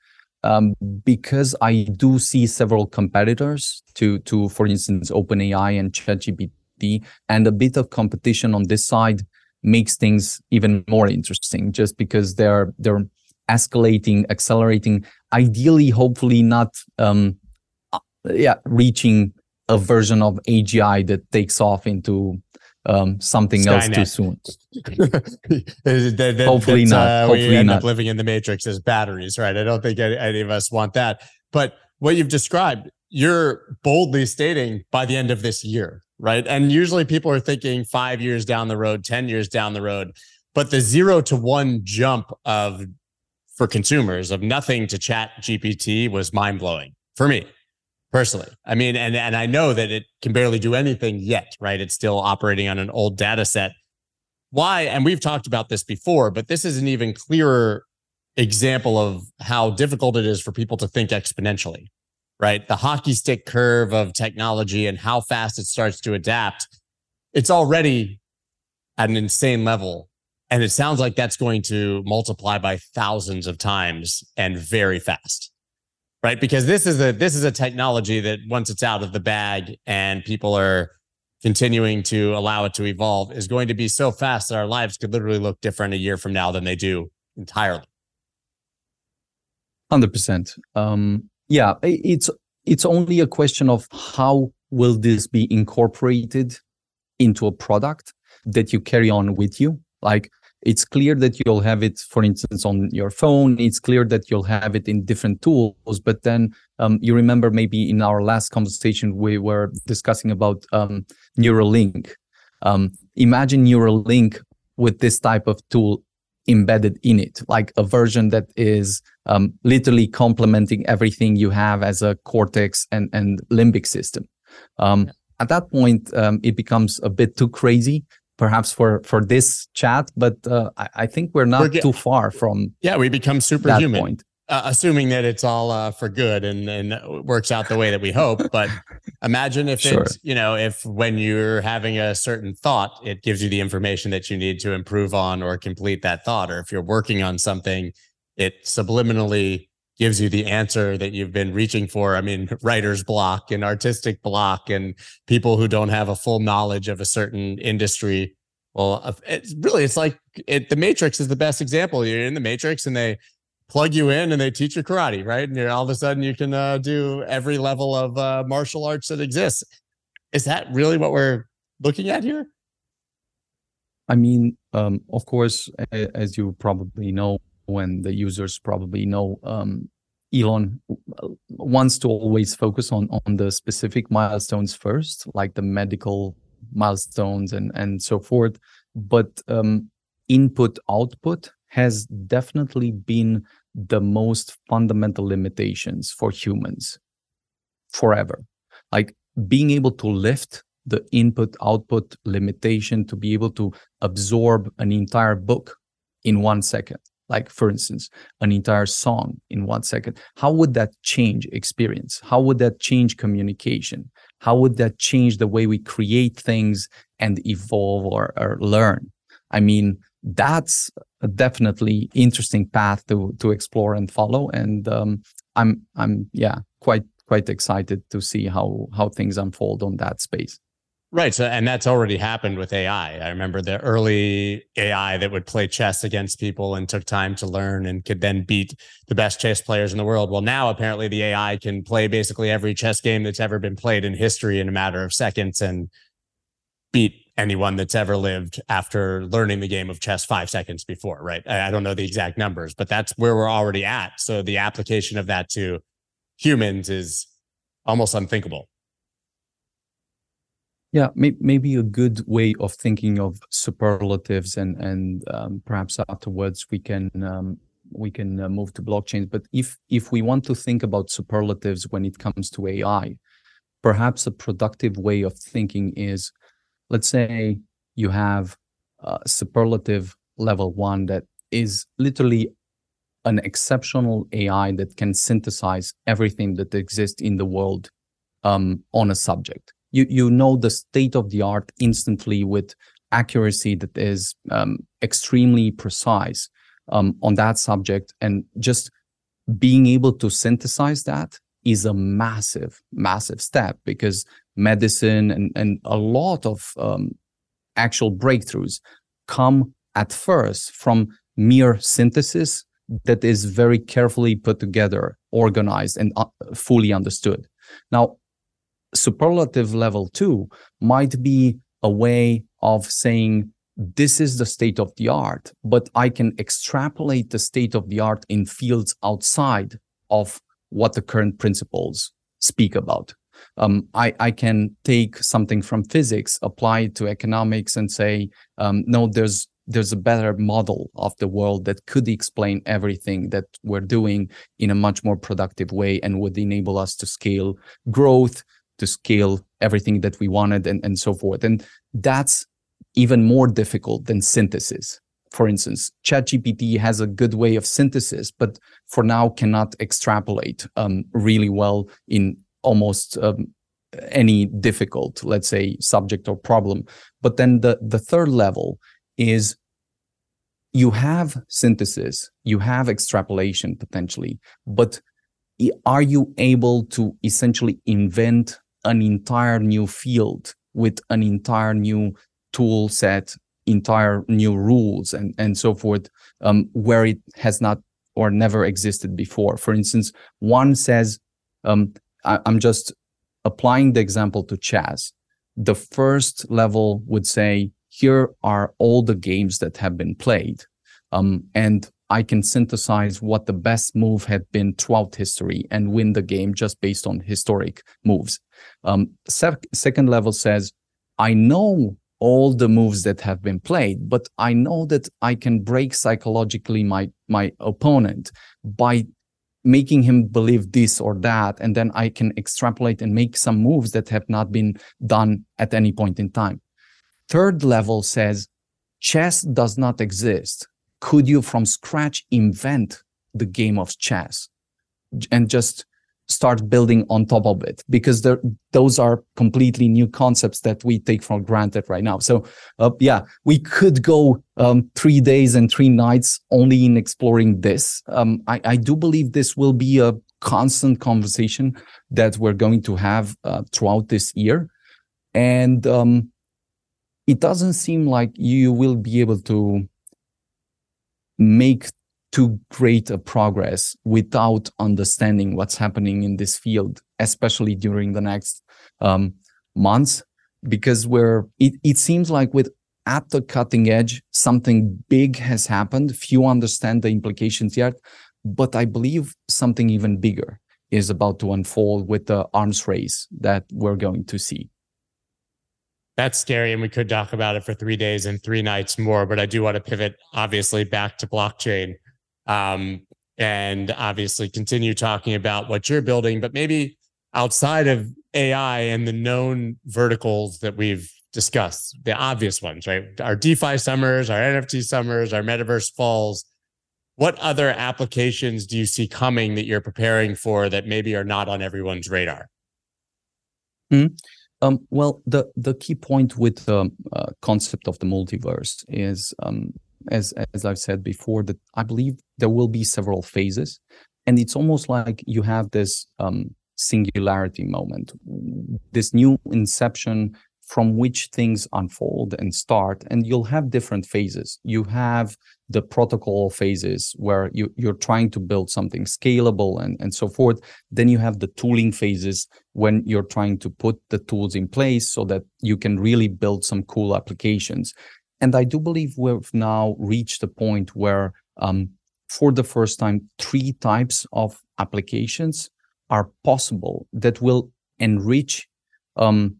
Um, because I do see several competitors to to, for instance, OpenAI and ChatGPT, and a bit of competition on this side makes things even more interesting. Just because they're they're escalating, accelerating. Ideally, hopefully, not um, uh, yeah, reaching a version of AGI that takes off into um, something Skynet. else too soon. that, that, Hopefully not. Uh, Hopefully we end not. up living in the matrix as batteries, right? I don't think any, any of us want that. But what you've described, you're boldly stating by the end of this year, right? And usually people are thinking five years down the road, 10 years down the road. But the zero to one jump of for consumers of nothing to chat GPT was mind blowing for me personally. I mean, and and I know that it can barely do anything yet, right? It's still operating on an old data set. Why? And we've talked about this before, but this is an even clearer example of how difficult it is for people to think exponentially, right? The hockey stick curve of technology and how fast it starts to adapt. It's already at an insane level. And it sounds like that's going to multiply by thousands of times and very fast right? Because this is a this is a technology that once it's out of the bag and people are continuing to allow it to evolve is going to be so fast that our lives could literally look different a year from now than they do entirely. Hundred um, percent. Yeah, it's it's only a question of how will this be incorporated into a product that you carry on with you. Like it's clear that you'll have it, for instance, on your phone. It's clear that you'll have it in different tools. But then um, you remember maybe in our last conversation, we were discussing about um, Neuralink. Um, imagine Neuralink with this type of tool embedded in it, like a version that is um, literally complementing everything you have as a cortex and, and limbic system. Um, at that point, um, it becomes a bit too crazy perhaps for for this chat but uh, I, I, think we're not we're, too far from yeah we become superhuman uh, assuming that it's all uh, for good and and works out the way that we hope but imagine if sure. it's you know if when you're having a certain thought it gives you the information that you need to improve on or complete that thought or if you're working on something it subliminally gives you the answer that you've been reaching for. I mean, writer's block and artistic block and people who don't have a full knowledge of a certain industry. Well, it's really, it's like it, the Matrix is the best example. You're in the Matrix and they plug you in and they teach you karate, right? And you're all of a sudden you can uh, do every level of uh, martial arts that exists. Is that really what we're looking at here? I mean, um, of course, as you probably know, when the users probably know um, Elon wants to always focus on on the specific milestones first, like the medical milestones and and so forth. But um, input output has definitely been the most fundamental limitations for humans forever. Like being able to lift the input output limitation to be able to absorb an entire book in one second like for instance an entire song in one second how would that change experience? How would that change communication? How would that change the way we create things and evolve or, or learn? I mean that's a definitely interesting path to to explore and follow and um, i'm i'm yeah quite quite excited to see how how things unfold on that space Right. So, and that's already happened with AI. I remember the early AI that would play chess against people and took time to learn and could then beat the best chess players in the world. Well, now apparently the AI can play basically every chess game that's ever been played in history in a matter of seconds and beat anyone that's ever lived after learning the game of chess five seconds before, right? I don't know the exact numbers, but that's where we're already at. So the application of that to humans is almost unthinkable. Yeah, may- maybe a good way of thinking of superlatives, and and um, perhaps afterwards we can um, we can uh, move to blockchains. But if if we want to think about superlatives when it comes to AI, perhaps a productive way of thinking is, let's say you have a superlative level one that is literally an exceptional AI that can synthesize everything that exists in the world um, on a subject you you know the state of the art instantly with accuracy that is um, extremely precise um, on that subject. And just being able to synthesize that is a massive massive step because medicine and, and a lot of um, actual breakthroughs come at first from mere synthesis that is very carefully put together organized and uh, fully understood. Now superlative level two might be a way of saying this is the state of the art, but I can extrapolate the state of the art in fields outside of what the current principles speak about. Um, I, I, can take something from physics, apply it to economics, and say, um, no, there's there's a better model of the world that could explain everything that we're doing in a much more productive way and would enable us to scale growth, to scale everything that we wanted and, and so forth. And that's even more difficult than synthesis. For instance, ChatGPT has a good way of synthesis, but for now cannot extrapolate um, really well in almost um, any difficult, let's say, subject or problem. But then the, the third level is you have synthesis, you have extrapolation potentially, but are you able to essentially invent an entire new field with an entire new tool set, entire new rules, and, and so forth, um, where it has not or never existed before. For instance, one says, um, I, I'm just applying the example to chess. The first level would say, here are all the games that have been played. Um, and I can synthesize what the best move had been throughout history and win the game just based on historic moves. Um, sec- second level says, I know all the moves that have been played, but I know that I can break psychologically my my opponent by making him believe this or that, and then I can extrapolate and make some moves that have not been done at any point in time. Third level says, chess does not exist could you from scratch invent the game of chess and just start building on top of it? Because those are completely new concepts that we take for granted right now. So uh, yeah we could go um, three days and three nights only in exploring this. Um, I, I, do believe this will be a constant conversation that we're going to have uh, throughout this year. And um, it doesn't seem like you will be able to make too great a progress without understanding what's happening in this field, especially during the next um, months, because we're it, it seems like with at the cutting edge, something big has happened. Few understand the implications yet, but I believe something even bigger is about to unfold with the arms race that we're going to see that's scary and we could talk about it for three days and three nights more but i do want to pivot obviously back to blockchain. Um, and obviously continue talking about what you're building but maybe outside of ai and the known verticals that we've discussed the obvious ones right? Our defi summers our nft summers our metaverse falls. What other applications do you see coming that you're preparing for that maybe are not on everyone's radar? Mm-hmm. Um, well, the the key point with the uh, concept of the multiverse is, um, as as I've said before, that I believe there will be several phases, and it's almost like you have this um, singularity moment, this new inception from which things unfold and start and you'll have different phases. You have the protocol phases where you, you're trying to build something scalable and, and so forth then you have the tooling phases when you're trying to put the tools in place so that you can really build some cool applications. And i do believe we've now reached a point where um, for the first time three types of applications are possible that will enrich um,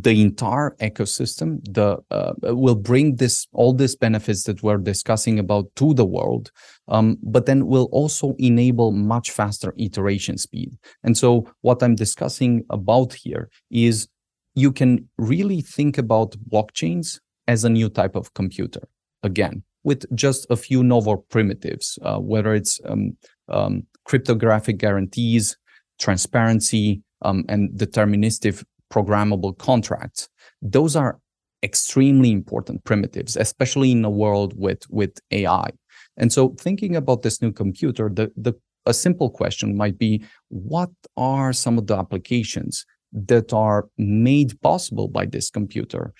the entire ecosystem the uh, will bring this all these benefits that we're discussing about to the world um, but then will also enable much faster iteration speed. And so what i'm discussing about here is you can really think about blockchains as a new type of computer again with just a few novel primitives uh, whether it's um, um, cryptographic guarantees transparency um, and deterministic programmable contracts. Those are extremely important primitives, especially in a world with, with AI. And so thinking about this new computer, the, the a simple question might be what are some of the applications that are made possible by this computer,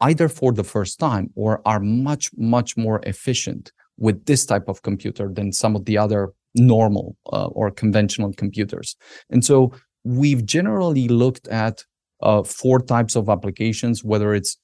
either for the first time or are much, much more efficient with this type of computer than some of the other normal uh, or conventional computers. And so we've generally looked at uh, four types of applications, whether it's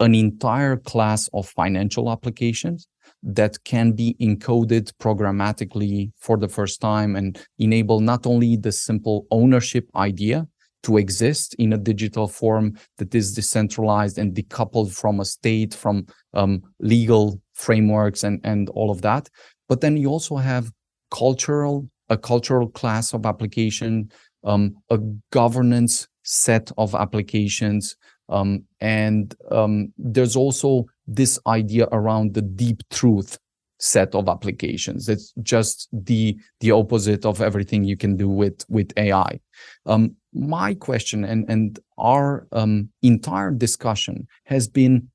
an entire class of financial applications that can be encoded programmatically for the first time and enable not only the simple ownership idea to exist in a digital form that is decentralized and decoupled from a state, from um, legal frameworks and, and all of that. But then you also have cultural, a cultural class of application, um, a governance set of applications. Um, and um, there's also this idea around the deep truth set of applications. It's just the the opposite of everything you can do with with AI. Um, my question and and our um, entire discussion has been: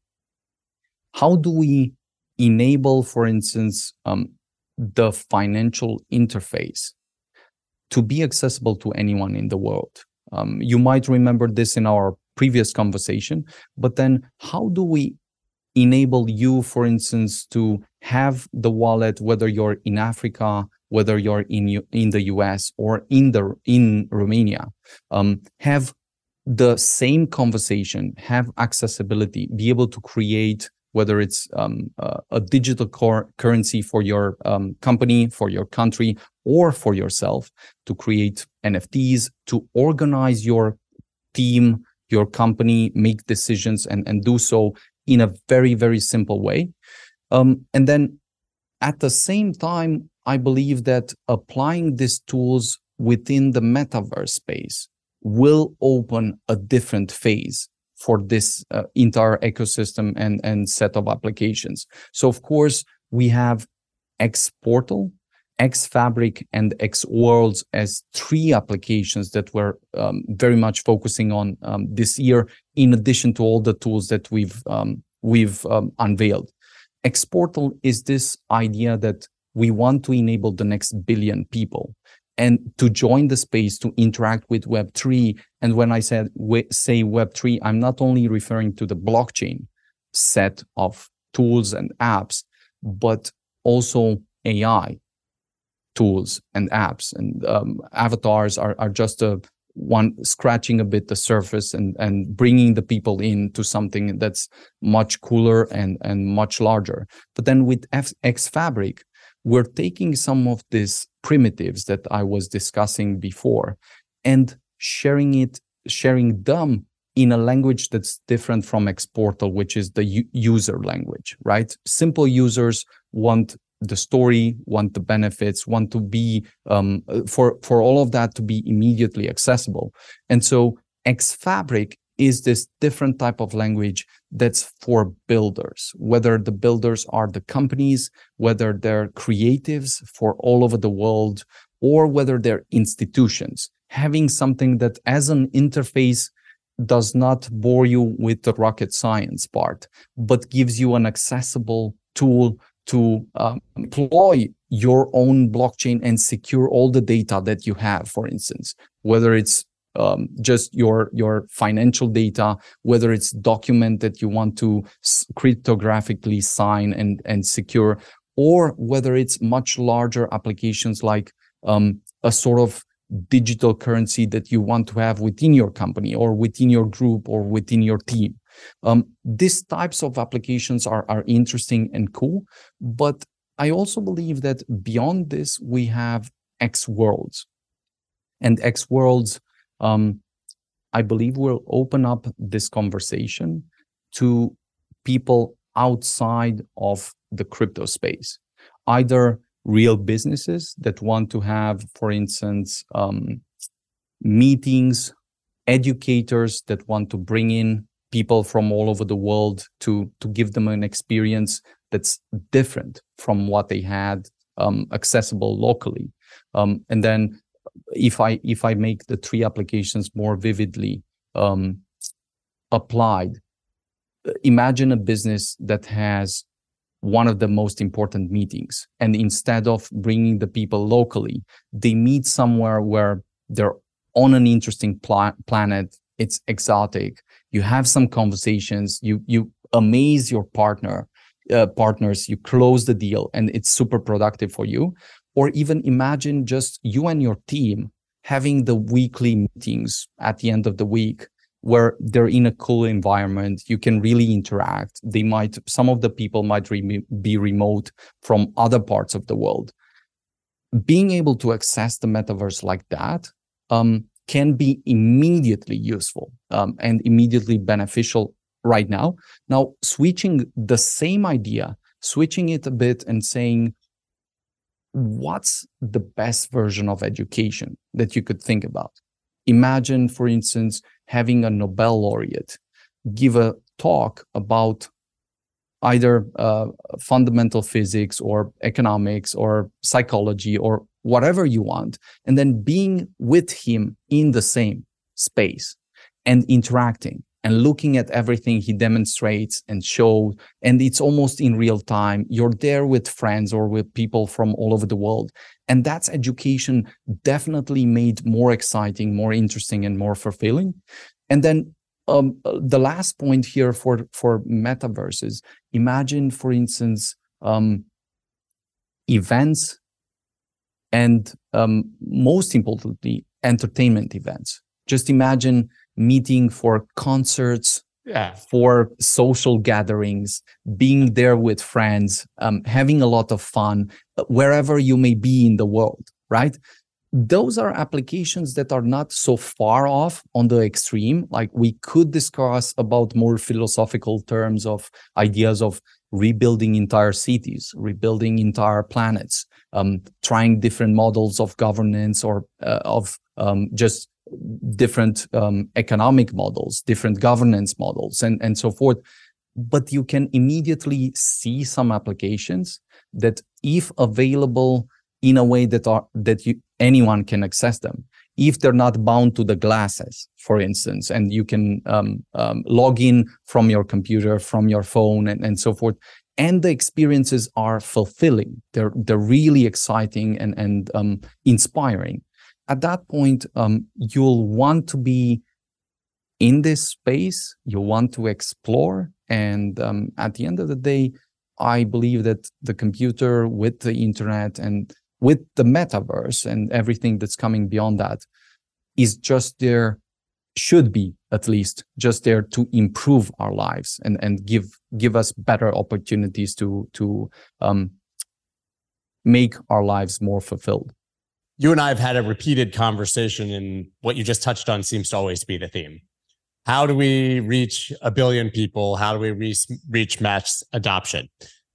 How do we enable, for instance, um, the financial interface to be accessible to anyone in the world? Um, you might remember this in our previous conversation, but then how do we enable you, for instance, to have the wallet, whether you're in Africa, whether you're in in the US or in the in Romania, um, have the same conversation, have accessibility, be able to create whether it's um, uh, a digital core currency for your um, company, for your country, or for yourself to create NFTs, to organize your team, your company, make decisions, and, and do so in a very, very simple way. Um, and then at the same time, I believe that applying these tools within the metaverse space will open a different phase for this uh, entire ecosystem and, and set of applications. So of course, we have X Portal, X Fabric, and X Worlds as three applications that we're um, very much focusing on um, this year, in addition to all the tools that we've um, we've um, unveiled. X Portal is this idea that we want to enable the next billion people and to join the space to interact with web3 and when i said say web3 i'm not only referring to the blockchain set of tools and apps but also ai tools and apps. And um, avatars are, are just a one scratching a bit the surface and and bringing the people into something that's much cooler and and much larger. But then with F- x fabric we're taking some of these primitives that I was discussing before and sharing it, sharing them in a language that's different from X Portal, which is the u- user language, right? Simple users want the story, want the benefits, want to be um, for for all of that to be immediately accessible. And so X Fabric is this different type of language that's for builders, whether the builders are the companies, whether they're creatives for all over the world, or whether they're institutions. Having something that as an interface does not bore you with the rocket science part, but gives you an accessible tool to um, employ your own blockchain and secure all the data that you have, for instance, whether it's um, just your your financial data, whether it's document that you want to cryptographically sign and and secure, or whether it's much larger applications like um, a sort of digital currency that you want to have within your company or within your group or within your team. Um, these types of applications are, are interesting and cool, but I also believe that beyond this, we have X worlds. And X worlds, um, I believe, will open up this conversation to people outside of the crypto space, either real businesses that want to have, for instance, um, meetings, educators that want to bring in people from all over the world to to give them an experience that's different from what they had um, accessible locally. Um, and then if I if I make the three applications more vividly um, applied, imagine a business that has one of the most important meetings. And instead of bringing the people locally, they meet somewhere where they're on an interesting pla- planet. It's exotic. You have some conversations. You you amaze your partner, uh, partners. You close the deal, and it's super productive for you. Or even imagine just you and your team having the weekly meetings at the end of the week where they're in a cool environment you can really interact. They might some of the people might re- be remote from other parts of the world. Being able to access the metaverse like that um, can be immediately useful um, and immediately beneficial right now. Now switching the same idea switching it a bit and saying what's the best version of education that you could think about? Imagine for instance having a Nobel laureate give a talk about either uh, fundamental physics or economics or psychology or whatever you want, and then being with him in the same space and interacting and looking at everything he demonstrates and shows. And it's almost in real time. You're there with friends or with people from all over the world. And that's education definitely made more exciting, more interesting, and more fulfilling. And then um, the last point here for for metaverses, imagine, for instance, um, events and um, most importantly, entertainment events. Just imagine meeting for concerts, yeah. for social gatherings, being there with friends, um, having a lot of fun wherever you may be in the world, right? Those are applications that are not so far off on the extreme. Like we could discuss about more philosophical terms of ideas of rebuilding entire cities, rebuilding entire planets, um, trying different models of governance or uh, of um, just different um, economic models, different governance models, and, and so forth. But you can immediately see some applications that, if available in a way that are that you anyone can access them, if they're not bound to the glasses, for instance, and you can um, um, log in from your computer, from your phone, and, and so forth. And the experiences are fulfilling. They're they're really exciting and and um, inspiring at that point, um, you'll want to be in this space. You'll want to explore. And um, at the end of the day, I believe that the computer with the internet and with the metaverse and everything that's coming beyond that is just there, should be at least just there to improve our lives and, and give give us better opportunities to to um, make our lives more fulfilled you and I have had a repeated conversation, and what you just touched on seems to always be the theme. How do we reach a billion people? How do we reach, reach mass adoption?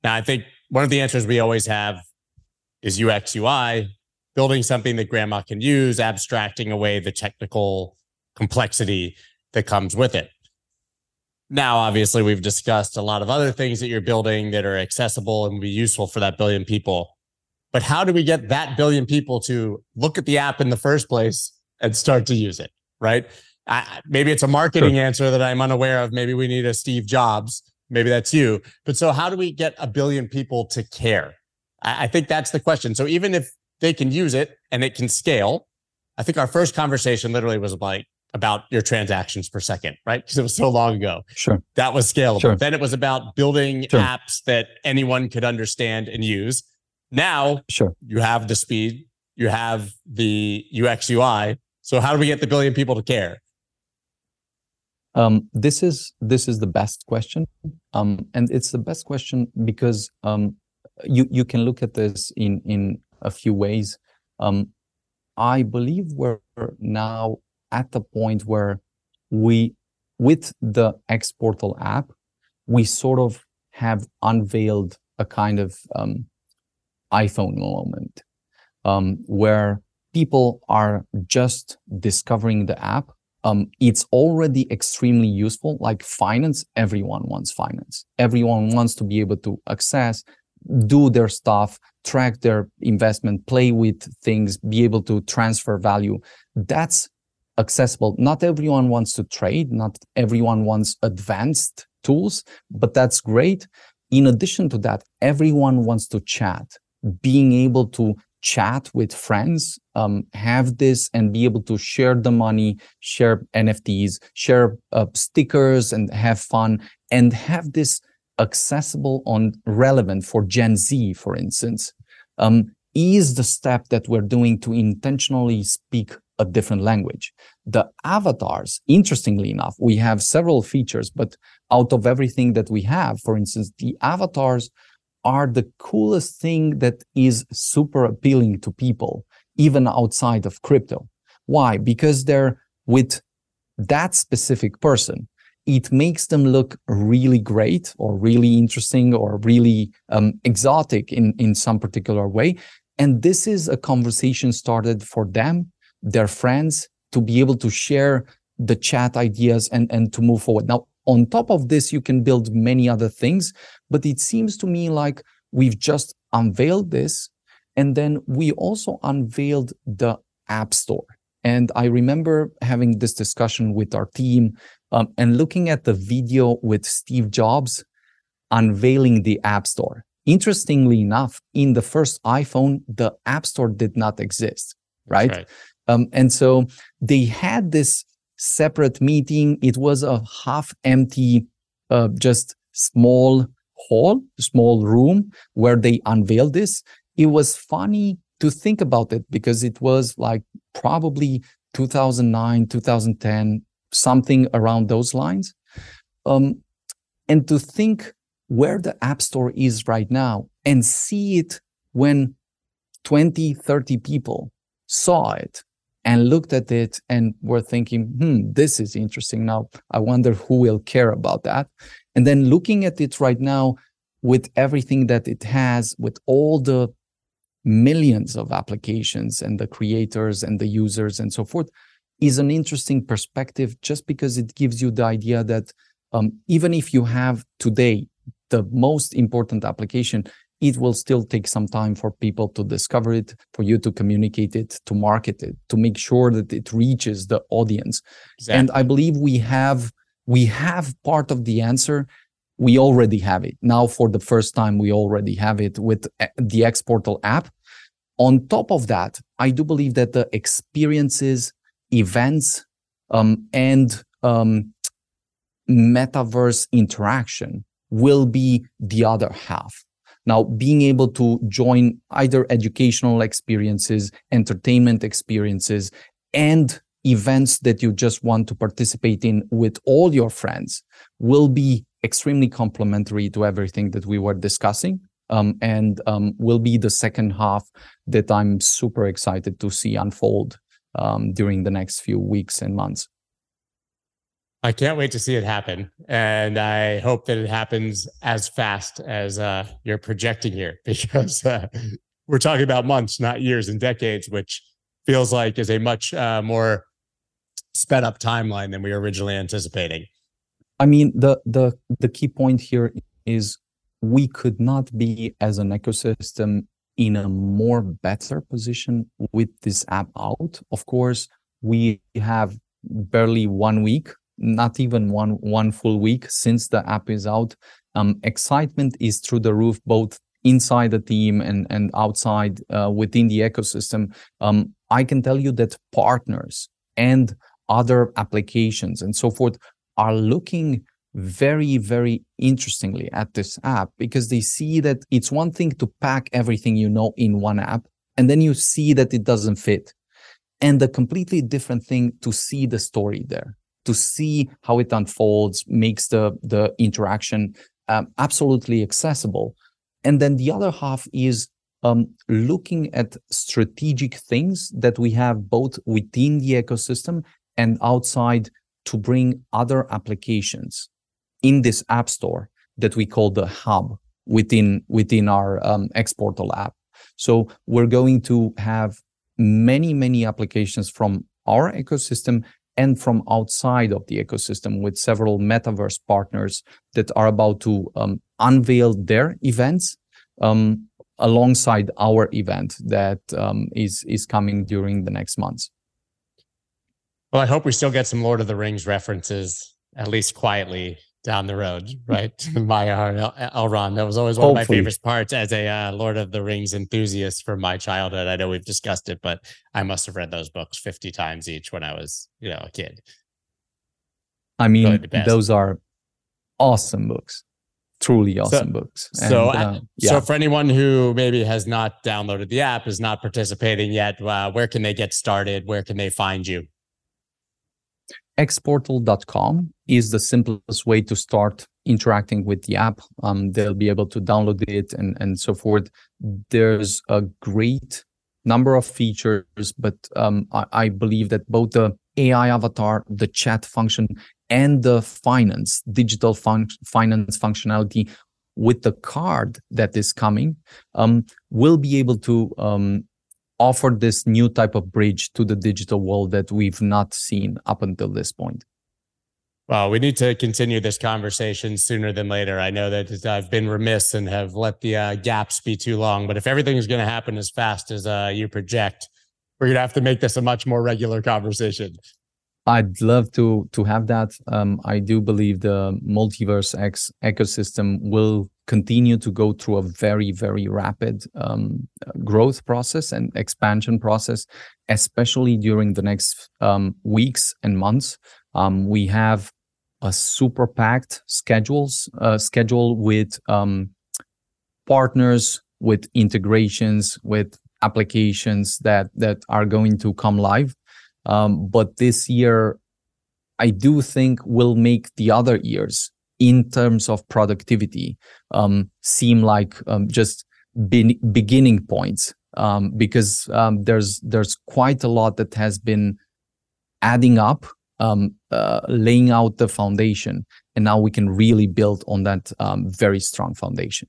Now, I think one of the answers we always have is UX UI, building something that grandma can use, abstracting away the technical complexity that comes with it. Now, obviously, we've discussed a lot of other things that you're building that are accessible and will be useful for that billion people. But how do we get that billion people to look at the app in the first place and start to use it? Right. I, maybe it's a marketing sure. answer that I'm unaware of. Maybe we need a Steve Jobs. Maybe that's you. But so, how do we get a billion people to care? I, I think that's the question. So, even if they can use it and it can scale, I think our first conversation literally was like, about your transactions per second, right? Because it was so long ago. Sure. That was scalable. Sure. Then it was about building sure. apps that anyone could understand and use. Now, sure. you have the speed, you have the UX UI. So how do we get the billion people to care? Um, this is this is the best question, um, and it's the best question because um, you you can look at this in in a few ways. Um, I believe we're now at the point where we, with the X Portal app, we sort of have unveiled a kind of um, iPhone moment um, where people are just discovering the app. Um, it's already extremely useful. Like finance, everyone wants finance. Everyone wants to be able to access, do their stuff, track their investment, play with things, be able to transfer value. That's accessible. Not everyone wants to trade. Not everyone wants advanced tools, but that's great. In addition to that, everyone wants to chat. Being able to chat with friends, um, have this and be able to share the money, share NFTs, share uh, stickers and have fun and have this accessible on relevant for Gen Z, for instance, um, is the step that we're doing to intentionally speak a different language. The avatars, interestingly enough, we have several features, but out of everything that we have, for instance, the avatars are the coolest thing that is super appealing to people, even outside of crypto. Why? Because they're with that specific person. It makes them look really great or really interesting or really um, exotic in, in some particular way. And this is a conversation started for them, their friends, to be able to share the chat ideas and, and to move forward. Now, on top of this, you can build many other things, but it seems to me like we've just unveiled this. And then we also unveiled the App Store. And I remember having this discussion with our team um, and looking at the video with Steve Jobs unveiling the App Store. Interestingly enough, in the first iPhone, the App Store did not exist, right? right. Um, and so they had this separate meeting. It was a half empty, uh, just small hall, small room where they unveiled this. It was funny to think about it because it was like probably 2009, 2010, something around those lines. Um, and to think where the App Store is right now and see it when 20, 30 people saw it and looked at it and were thinking, hmm, this is interesting. Now, I wonder who will care about that. And then looking at it right now with everything that it has, with all the millions of applications and the creators and the users and so forth, is an interesting perspective just because it gives you the idea that um, even if you have today the most important application, it will still take some time for people to discover it, for you to communicate it, to market it, to make sure that it reaches the audience. Exactly. And I believe we have we have part of the answer. We already have it. Now for the first time, we already have it with uh, the X Portal app. On top of that, I do believe that the experiences, events, um, and um, metaverse interaction will be the other half. Now, being able to join either educational experiences, entertainment experiences, and events that you just want to participate in with all your friends will be extremely complementary to everything that we were discussing. Um, and um, will be the second half that I'm super excited to see unfold um, during the next few weeks and months. I can't wait to see it happen. And I hope that it happens as fast as uh, you're projecting here because uh, we're talking about months, not years and decades, which feels like is a much uh, more sped up timeline than we were originally anticipating. I mean, the, the, the key point here is we could not be as an ecosystem in a more better position with this app out. Of course, we have barely one week not even one one full week since the app is out. Um, excitement is through the roof, both inside the team and and outside uh, within the ecosystem. Um, I can tell you that partners and other applications and so forth are looking very, very interestingly at this app because they see that it's one thing to pack everything you know in one app, and then you see that it doesn't fit. And a completely different thing to see the story there, to see how it unfolds, makes the, the interaction um, absolutely accessible. And then the other half is um, looking at strategic things that we have both within the ecosystem and outside to bring other applications in this app store that we call the hub within within our um, Xportal app. So we're going to have many many applications from our ecosystem and from outside of the ecosystem with several metaverse partners that are about to um, unveil their events um, alongside our event that um, is is coming during the next months. Well, I hope we still get some Lord of the Rings references, at least quietly, down the road, right? Maya Elrond. That was always one Hopefully. of my favorite parts as a uh, Lord of the Rings enthusiast from my childhood. I know we've discussed it, but I must have read those books 50 times each when I was, you know, a kid. I mean, those are awesome books. Truly awesome so, books. And, so, uh, yeah. so for anyone who maybe has not downloaded the app, is not participating yet, uh, where can they get started? Where can they find you? xportal.com is the simplest way to start interacting with the app. Um, they'll be able to download it and, and so forth. There's a great number of features, but um, I, I, believe that both the AI avatar, the chat function, and the finance, digital fun- finance functionality with the card that is coming um, will be able to um, offer this new type of bridge to the digital world that we've not seen up until this point? Well, we need to continue this conversation sooner than later. I know that I've been remiss and have let the uh, gaps be too long, but if everything is going to happen as fast as uh, you project, we're going to have to make this a much more regular conversation. I'd love to to have that. Um, I do believe the MultiversX ecosystem will continue to go through a very very rapid um, growth process and expansion process, especially during the next um, weeks and months. Um, we have a super packed schedules uh, schedule with um, partners, with integrations, with applications that that are going to come live um, but this year, I do think will make the other years in terms of productivity um, seem like um, just be- beginning points um, because um, there's there's quite a lot that has been adding up, um, uh, laying out the foundation, and now we can really build on that very strong foundation.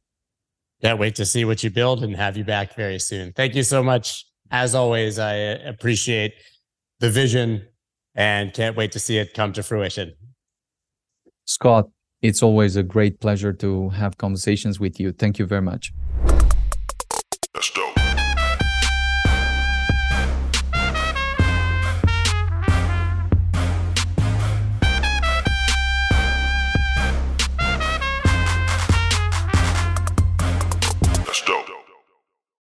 Can't wait to see what you build and have you back very soon. Thank you so much. As always, I appreciate the vision and can't wait to see it come to fruition. Scott, it's always a great pleasure to have conversations with you. Thank you very much.